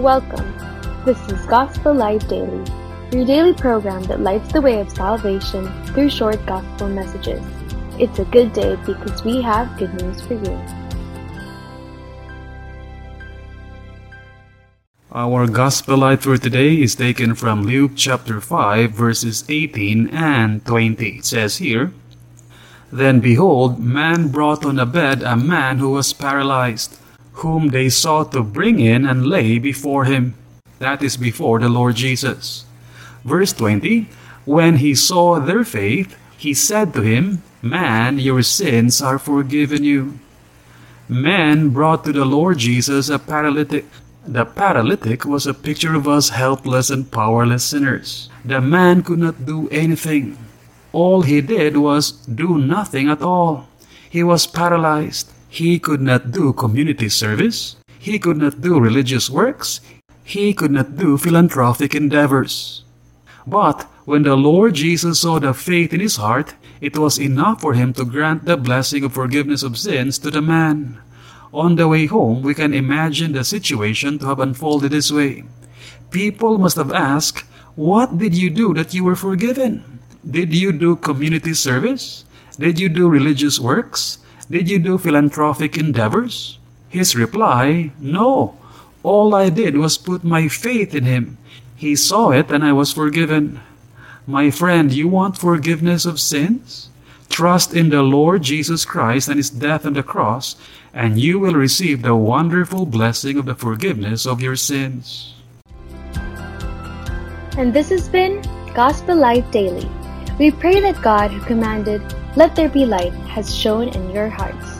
Welcome. This is Gospel Light Daily, your daily program that lights the way of salvation through short gospel messages. It's a good day because we have good news for you. Our gospel light for today is taken from Luke chapter 5 verses 18 and 20. It says here, Then behold, man brought on a bed a man who was paralyzed, whom they sought to bring in and lay before him. That is before the Lord Jesus. Verse 20, When he saw their faith, he said to him, Man, your sins are forgiven you. Man brought to the Lord Jesus a paralytic. The paralytic was a picture of us helpless and powerless sinners. The man could not do anything. All he did was do nothing at all. He was paralyzed. He could not do community service. He could not do religious works. He could not do philanthropic endeavors. But when the Lord Jesus saw the faith in his heart, it was enough for him to grant the blessing of forgiveness of sins to the man. On the way home, we can imagine the situation to have unfolded this way. People must have asked, What did you do that you were forgiven? Did you do community service? Did you do religious works? Did you do philanthropic endeavors? His reply, No. All I did was put my faith in him. He saw it and I was forgiven. My friend, you want forgiveness of sins? Trust in the Lord Jesus Christ and his death on the cross, and you will receive the wonderful blessing of the forgiveness of your sins. And this has been Gospel Light Daily. We pray that God, who commanded, Let there be light, has shone in your hearts.